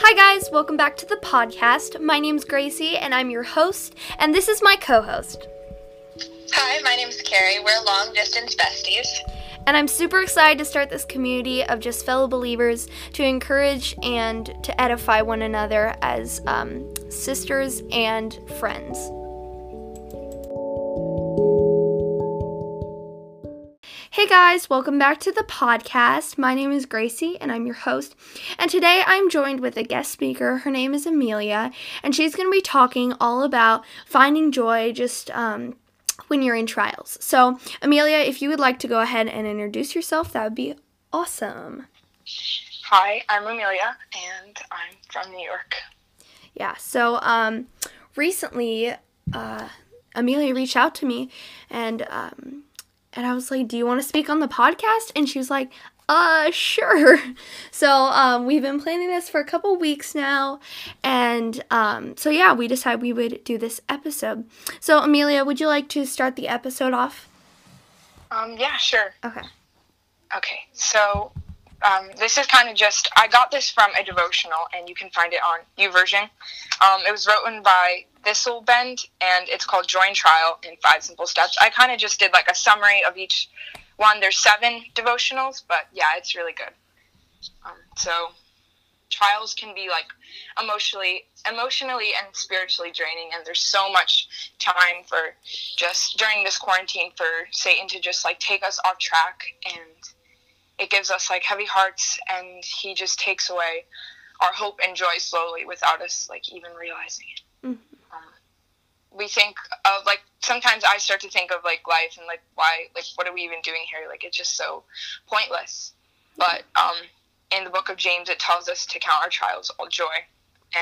Hi, guys, welcome back to the podcast. My name's Gracie, and I'm your host, and this is my co host. Hi, my name's Carrie. We're long distance besties. And I'm super excited to start this community of just fellow believers to encourage and to edify one another as um, sisters and friends. Guys, welcome back to the podcast. My name is Gracie and I'm your host. And today I'm joined with a guest speaker. Her name is Amelia, and she's going to be talking all about finding joy just um, when you're in trials. So, Amelia, if you would like to go ahead and introduce yourself, that would be awesome. Hi, I'm Amelia and I'm from New York. Yeah, so um, recently, uh, Amelia reached out to me and um, and I was like, "Do you want to speak on the podcast?" And she was like, "Uh, sure." So um, we've been planning this for a couple weeks now, and um, so yeah, we decided we would do this episode. So Amelia, would you like to start the episode off? Um, yeah, sure. Okay. Okay, so um, this is kind of just I got this from a devotional, and you can find it on YouVersion. Um, it was written by Thistlebend, and it's called Joy in Trial in Five Simple Steps. I kind of just did like a summary of each one. There's seven devotionals, but yeah, it's really good. Um, so trials can be like emotionally emotionally and spiritually draining and there's so much time for just during this quarantine for satan to just like take us off track and it gives us like heavy hearts and he just takes away our hope and joy slowly without us like even realizing it Mm-hmm. We think of like sometimes i start to think of like life and like why like what are we even doing here? Like it's just so pointless. But um in the book of james it tells us to count our trials all joy.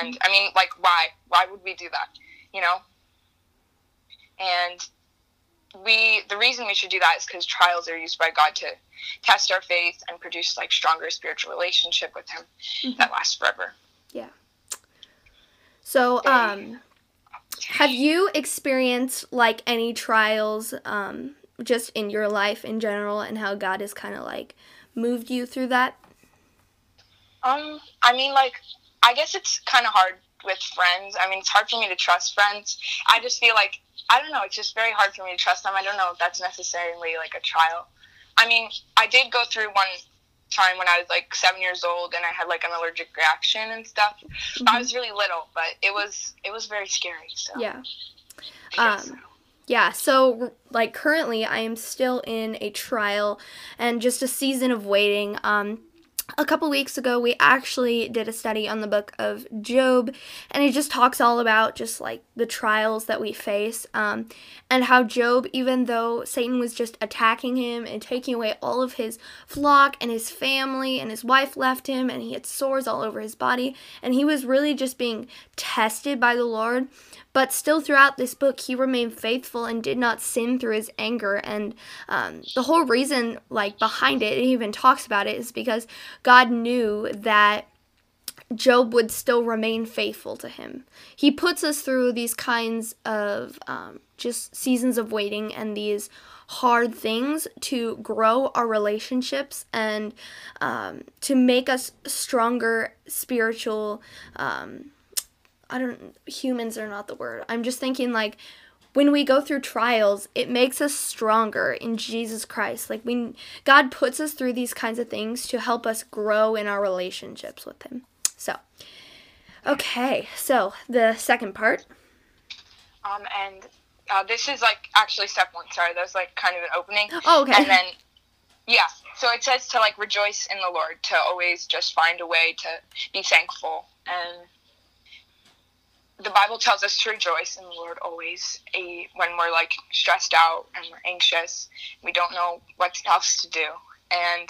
And i mean like why? Why would we do that? You know? And we the reason we should do that is because trials are used by god to test our faith and produce like stronger spiritual relationship with him Mm-hmm. that lasts forever. Yeah. So um, have you experienced like any trials um, just in your life in general, and how God has kind of like moved you through that? Um, I mean, like, I guess it's kind of hard with friends. I mean, it's hard for me to trust friends. I just feel like, I don't know, it's just very hard for me to trust them. I don't know if that's necessarily like a trial. I mean, I did go through one time when I was like seven years old and I had like an allergic reaction and stuff. I was really little, but it was it was very scary. So Yeah. Um, so. Yeah, so like currently I am still in a trial and just a season of waiting. Um a couple weeks ago we actually did a study on the book of Job and it just talks all about just like the trials that we face um and how Job even though Satan was just attacking him and taking away all of his flock and his family and his wife left him and he had sores all over his body and he was really just being tested by the Lord but still, throughout this book, he remained faithful and did not sin through his anger. And um, the whole reason, like behind it, it even talks about it, is because God knew that Job would still remain faithful to him. He puts us through these kinds of um, just seasons of waiting and these hard things to grow our relationships and um, to make us stronger spiritual. Um, I don't humans are not the word. I'm just thinking like when we go through trials, it makes us stronger in Jesus Christ. Like we God puts us through these kinds of things to help us grow in our relationships with him. So, okay. So, the second part. Um, and uh, this is like actually step one. Sorry, that was like kind of an opening. Oh, okay. And then, yeah. So it says to like rejoice in the Lord, to always just find a way to be thankful. And the Bible tells us to rejoice in the Lord always. A, when we're like stressed out and we're anxious, we don't know what else to do. And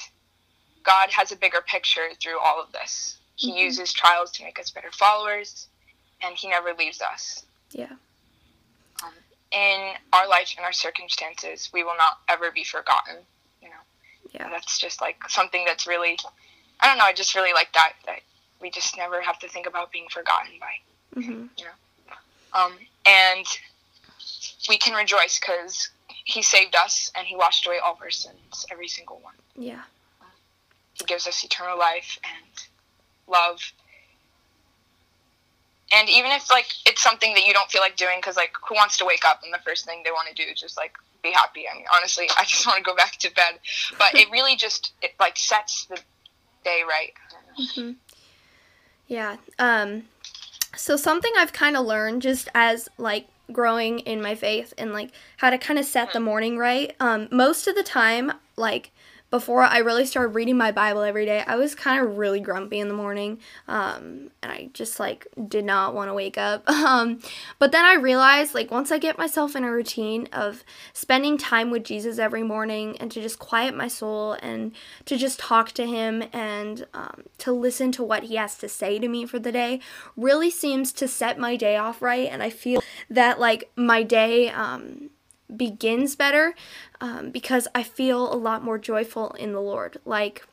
God has a bigger picture through all of this. He Mhm. uses trials to make us better followers, and He never leaves us Yeah. um, in our life and our circumstances, we will not ever be forgotten. You know, Yeah. and that's just like something that's really, I don't know, I just really like that that we just never have to think about being forgotten by. Mhm. Um, and we can rejoice because He saved us and He washed away all our sins, every single one. Yeah. He gives us eternal life and love and even if like it's something that you don't feel like doing because like who wants to wake up and the first thing they want to do is just like be happy i mean honestly i just want to go back to bed but it really just it like sets the day right mm-hmm. yeah um so something i've kind of learned just as like growing in my faith and like how to kind of set the mm-hmm. morning right um most of the time like before I really started reading my Bible every day, I was kind of really grumpy in the morning. Um, and I just like did not want to wake up. Um, but then I realized like once I get myself in a routine of spending time with Jesus every morning and to just quiet my soul and to just talk to him and um, to listen to what he has to say to me for the day really seems to set my day off right. And I feel that like my day, um, begins better um, because I feel a lot more joyful in the Lord. Like,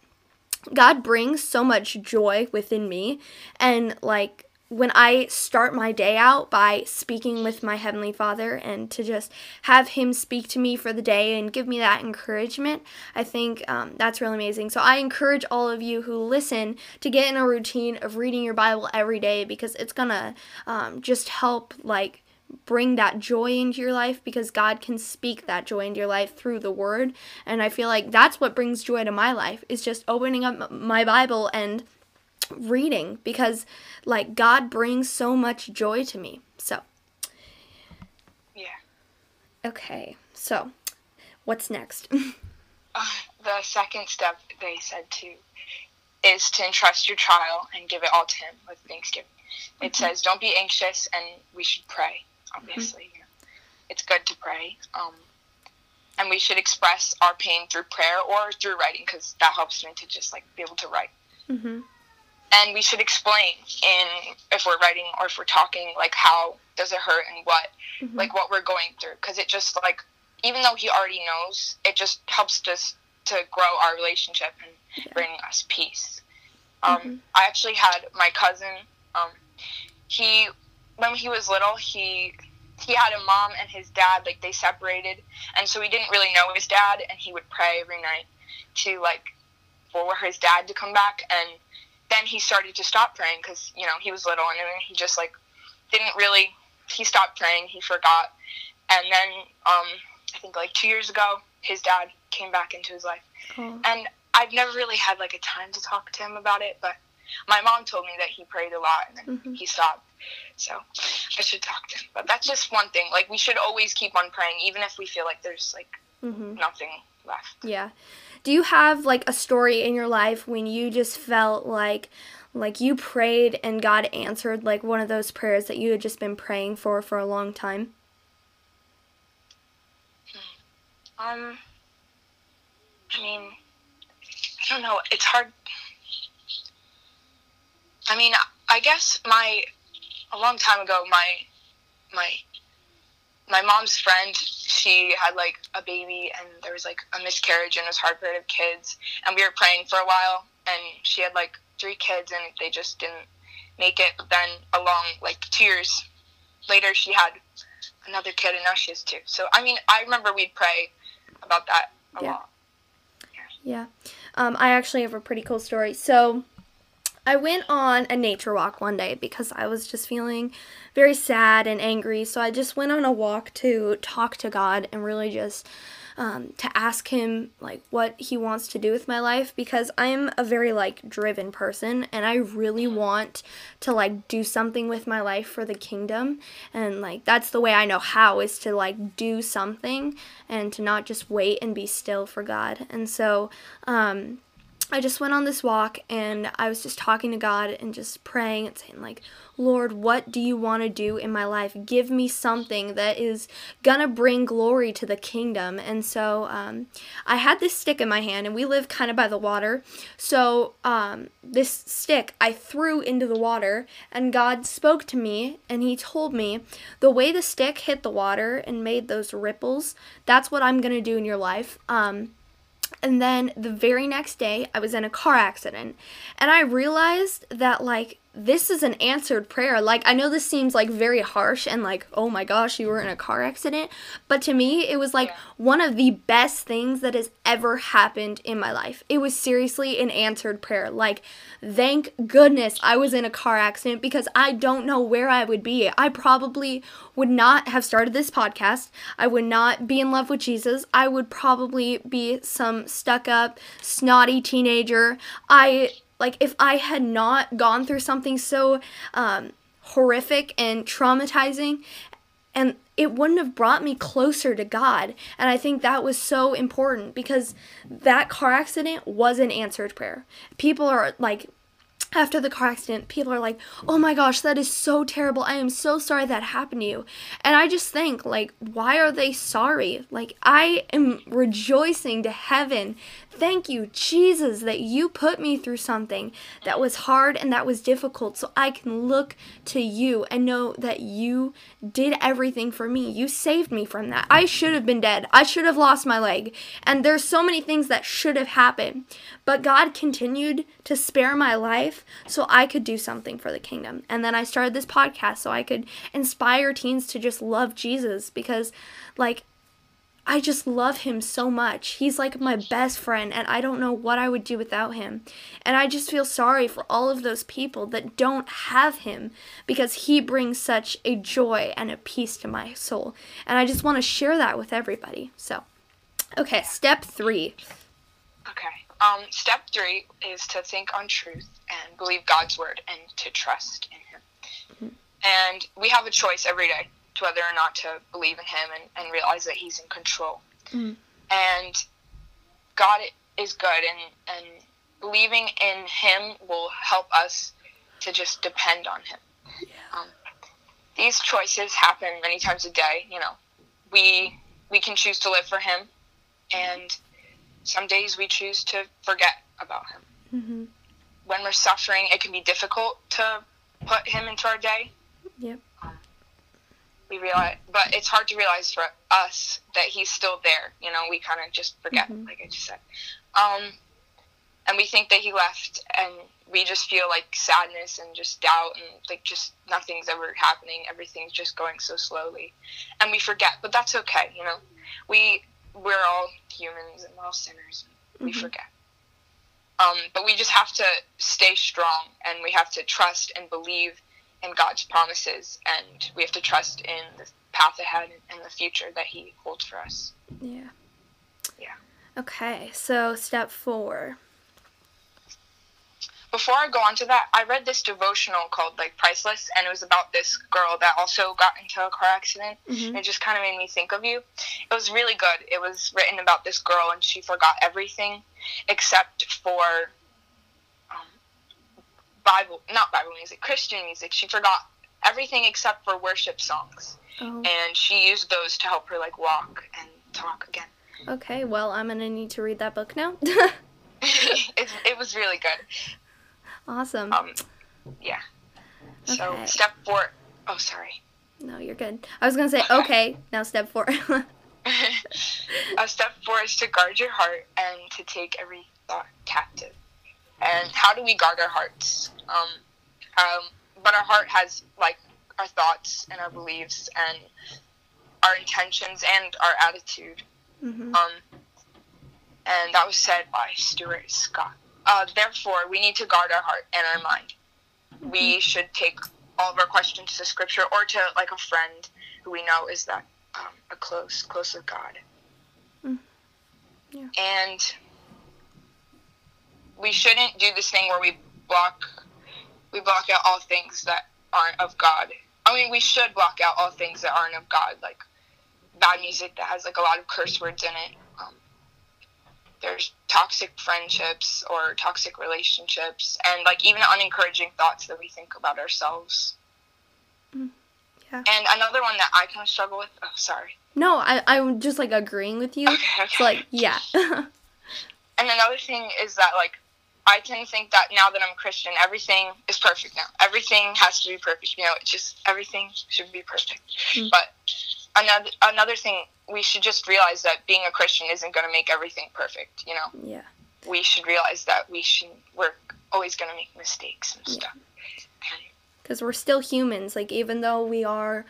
God brings so much joy within me, and like, when I start my day out by speaking with my Heavenly Father and to just have Him speak to me for the day and give me that encouragement, I think um, that's really amazing. So I encourage all of you who listen to get in a routine of reading your Bible every day because it's gonna um, just help, like, bring that joy into your life because God can speak that joy into your life through the word. And I feel like that's what brings joy to my life is just opening up my Bible and reading because like God brings so much joy to me. So Yeah. Okay. So, what's next? uh, the second step they said to is to entrust your trial and give it all to him with thanksgiving. It mm-hmm. says, "Don't be anxious," and we should pray obviously. Mm-hmm. It's good to pray. Um, and we should express our pain through prayer or through writing because that helps me to just like be able to write. Mm-hmm. And we should explain in if we're writing or if we're talking like how does it hurt and what mm-hmm. like what we're going through because it just like even though he already knows it just helps us to grow our relationship and yeah. bring us peace. Um, mm-hmm. I actually had my cousin. Um, he when he was little, he he had a mom and his dad like they separated, and so he didn't really know his dad, and he would pray every night to like for his dad to come back, and then he started to stop praying because you know he was little, and then he just like didn't really he stopped praying, he forgot, and then um I think like two years ago his dad came back into his life, oh. and I've never really had like a time to talk to him about it, but my mom told me that he prayed a lot and then mm-hmm. he stopped. So I should talk to him. But that's just one thing. Like we should always keep on praying, even if we feel like there's like mm-hmm. nothing left. Yeah. Do you have like a story in your life when you just felt like like you prayed and God answered like one of those prayers that you had just been praying for for a long time? Um I mean I don't know. It's hard I mean, I guess my a long time ago, my my my mom's friend, she had like a baby and there was like a miscarriage and it was hard for her to have kids. And we were praying for a while and she had like three kids and they just didn't make it. But then along like two years later, she had another kid and now she has two. So, I mean, I remember we'd pray about that a yeah. lot. Yeah. yeah. Um, I actually have a pretty cool story. So, I went on a nature walk one day because I was just feeling very sad and angry. So I just went on a walk to talk to God and really just um, to ask Him like what He wants to do with my life because I'm a very like driven person and I really want to like do something with my life for the kingdom. And like that's the way I know how is to like do something and to not just wait and be still for God. And so, um, I just went on this walk and I was just talking to God and just praying and saying, like, Lord, what do you want to do in my life? Give me something that is gonna bring glory to the kingdom. And so um, I had this stick in my hand, and we live kind of by the water. So um, this stick I threw into the water, and God spoke to me, and He told me the way the stick hit the water and made those ripples, that's what I'm gonna do in your life. Um, and then the very next day, I was in a car accident. And I realized that, like, this is an answered prayer. Like, I know this seems like very harsh and like, oh my gosh, you were in a car accident. But to me, it was like Yeah. one of the best things that has ever happened in my life. It was seriously an answered prayer. Like, thank goodness I was in a car accident because I don't know where I would be. I probably would not have started this podcast. I would not be in love with Jesus. I would probably be some stuck up, snotty teenager. I like if I had not gone through something so um, horrific and traumatizing, and it wouldn't have brought me closer to God. And I think that was so important because that car accident was an answered prayer. People are like, after the car accident, people are like, oh my gosh, that is so terrible. I am so sorry that happened to you. And I just think, like, why are they sorry? Like, I am rejoicing to heaven. Thank you, Jesus, that you put me through something that was hard and that was difficult so I can look to you and know that you did everything for me. You saved me from that. I should have been dead. I should have lost my leg. And there's so many things that should have happened. But God continued to spare my life so I could do something for the kingdom. And then I started this podcast so I could inspire teens to just love Jesus because, like, I just love him so much. He's like my best friend, and I don't know what I would do without him. And I just feel sorry for all of those people that don't have him because he brings such a joy and a peace to my soul. And I just want to share that with everybody. So, okay, step three. Okay. Um, step three is to think on truth and believe God's word and to trust in Him. And we have a choice every day to whether or not to believe in Him and, and realize that He's in control. Mm. And God is good, and, and believing in Him will help us to just depend on Him. Um, these choices happen many times a day. You know, we we can choose to live for Him, and some days we choose to forget about Him. Mm-hmm. When we're suffering, it can be difficult to put Him into our day. Yep. We realize, but it's hard to realize for us that He's still there. You know, we kind of just forget, Mhm. like I just said. Um, and we think that He left, and we just feel like sadness and just doubt, and like just nothing's ever happening. Everything's just going so slowly, and we forget. But that's okay. You know, we we're all humans and we're all sinners. We Mhm. forget. Um, but we just have to stay strong, and we have to trust and believe in God's promises, and we have to trust in the path ahead and the future that He holds for us. Yeah. Yeah. Okay, so step four. Before I go on to that, I read this devotional called like Priceless, and it was about this girl that also got into a car accident. Mhm. And it just kind of made me think of you. It was really good. It was written about this girl, and she forgot everything except for um, Bible, not Bible music, Christian music. She forgot everything except for worship songs, Oh, and she used those to help her like walk and talk again. okay. Well, I'm gonna need to read that book now. it, it was really good. Awesome. Um, yeah. So Okay. step four oh sorry. No, you're good. I was gonna say okay. Now step four. uh, step four is to guard your heart and to take every thought captive. And how do we guard our hearts? Um, um, but our heart has like our thoughts and our beliefs and our intentions and our attitude. Mm-hmm. Um, and that was said by Stuart Scott. Uh, therefore, we need to guard our heart and our mind. We should take all of our questions to Scripture or to like a friend who we know is that um, a close, close with God. Mm. Yeah. And we shouldn't do this thing where we block, we block out all things that aren't of God. I mean, we should block out all things that aren't of God, like bad music that has like a lot of curse words in it. There's toxic friendships or toxic relationships, and like even unencouraging thoughts that we think about ourselves. Mm, yeah. And another one that I kind of struggle with. Oh, sorry. No, I I'm just like agreeing with you. Okay. okay. So like yeah. And another thing is that like I tend to think that now that I'm Christian, everything is perfect now. Everything has to be perfect. You know, it's just everything should be perfect. Mm. But another another thing, we should just realize that being a Christian isn't going to make everything perfect. You know, yeah. we should realize that we should we're always going to make mistakes and stuff. because we're still humans. Like, even though we are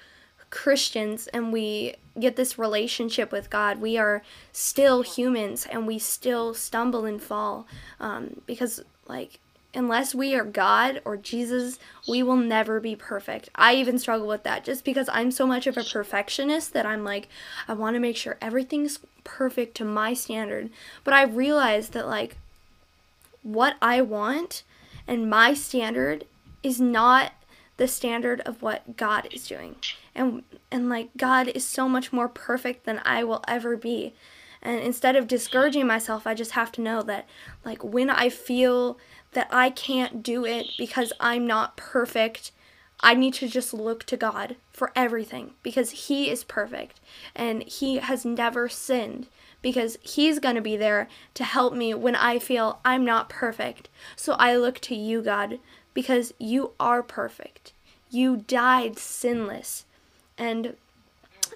Christians and we get this relationship with God, we are still humans and we still stumble and fall. Um, because, like, unless we are God or Jesus, we will never be perfect. I even struggle with that just because I'm so much of a perfectionist that I'm like, I want to make sure everything's perfect to my standard. But I've realized that, like, what I want and my standard is not the standard of what God is doing. And and like God is so much more perfect than I will ever be. And instead of discouraging myself, I just have to know that like when I feel that I can't do it because I'm not perfect, I need to just look to God for everything because He is perfect and He has never sinned because He's going to be there to help me when I feel I'm not perfect. So I look to you, God, because you are perfect. You died sinless. And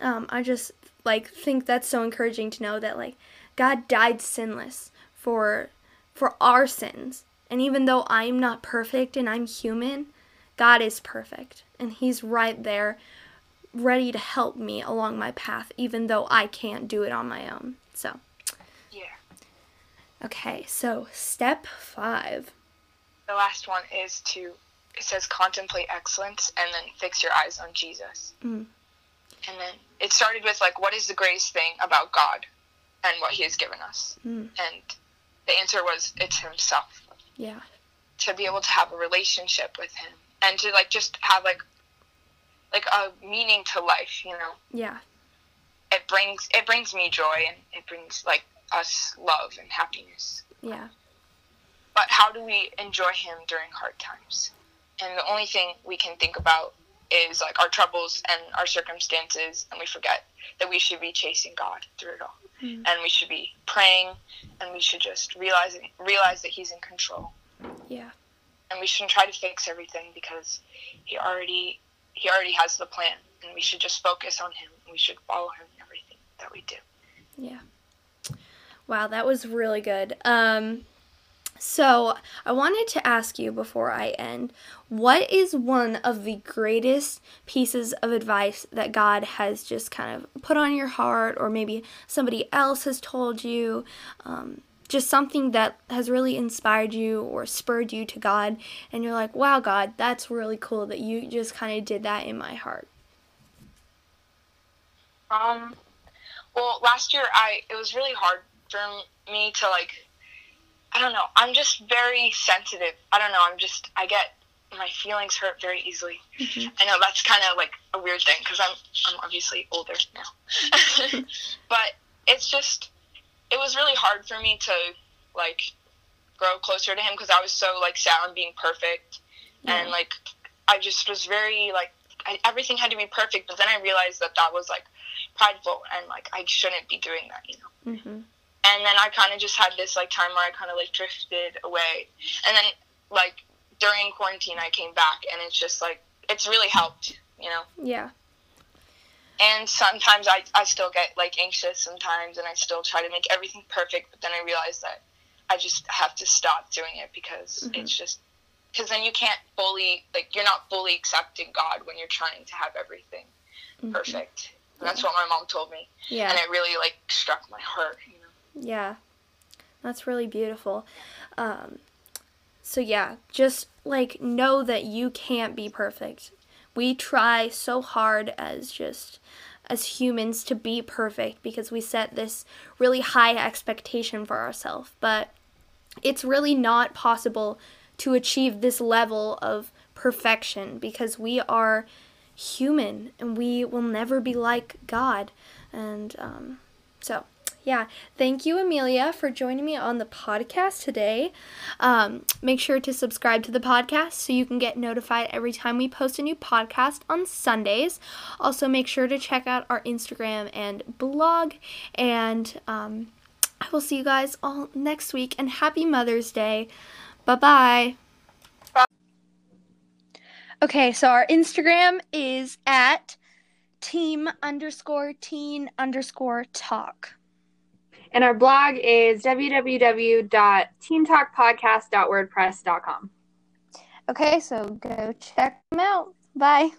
um, I just like think that's so encouraging to know that like God died sinless for for our sins. And even though I'm not perfect and I'm human, God is perfect and he's right there ready to help me along my path even though I can't do it on my own. So, Yeah. okay. So, step 5. The last one is to it says contemplate excellence and then fix your eyes on Jesus. Mm. And then it started with like what is the greatest thing about God and what he has given us? Mm. And the answer was it's himself. Yeah. To be able to have a relationship with him and to like just have like like a meaning to life, you know. Yeah. It brings it brings me joy and it brings like us love and happiness. Yeah. But how do we enjoy him during hard times? And the only thing we can think about is like our troubles and our circumstances, and we forget that we should be chasing God through it all, Mm. and we should be praying, and we should just realize realize that He's in control, Yeah. and we shouldn't try to fix everything because He already He already has the plan, and we should just focus on Him. We should follow Him in everything that we do. Yeah. Wow, that was really good. Um so, I wanted to ask you before I end, what is one of the greatest pieces of advice that God has just kind of put on your heart, or maybe somebody else has told you? Um, just something that has really inspired you or spurred you to God, and you're like, wow, God, that's really cool that you just kind of did that in my heart. Um, well, last year I it was really hard for me to like. I don't know. I'm just very sensitive. I don't know. I'm just I get my feelings hurt very easily. Mhm. I know that's kind of like a weird thing because I'm I'm obviously older now, but it's just it was really hard for me to like grow closer to him because I was so like set on being perfect and like I just was very like I, everything had to be perfect. But then I realized that that was like prideful and like I shouldn't be doing that, you know. Mhm. And then I kind of just had this like time where I kind of like drifted away, and then like during quarantine I came back, and it's just like it's really helped, you know. Yeah. And sometimes I I still get like anxious sometimes, and I still try to make everything perfect, but then I realize that I just have to stop doing it because Mhm. it's just because then you can't fully like you're not fully accepting God when you're trying to have everything Mhm. perfect. And that's what my mom told me, Yeah. and it really like struck my heart. You. Yeah, that's really beautiful. Um, so, yeah, just like know that you can't be perfect. We try so hard as just as humans to be perfect because we set this really high expectation for ourselves, but it's really not possible to achieve this level of perfection because we are human and we will never be like God. And um, so, yeah, thank you, Amelia, for joining me on the podcast today. Um, make sure to subscribe to the podcast so you can get notified every time we post a new podcast on Sundays. Also, make sure to check out our Instagram and blog. And um, I will see you guys all next week. And happy Mother's Day. Bye bye. Okay, so our Instagram is at team underscore teen underscore talk. And our blog is www.teentalkpodcast.wordpress.com. Okay, so go check them out. Bye.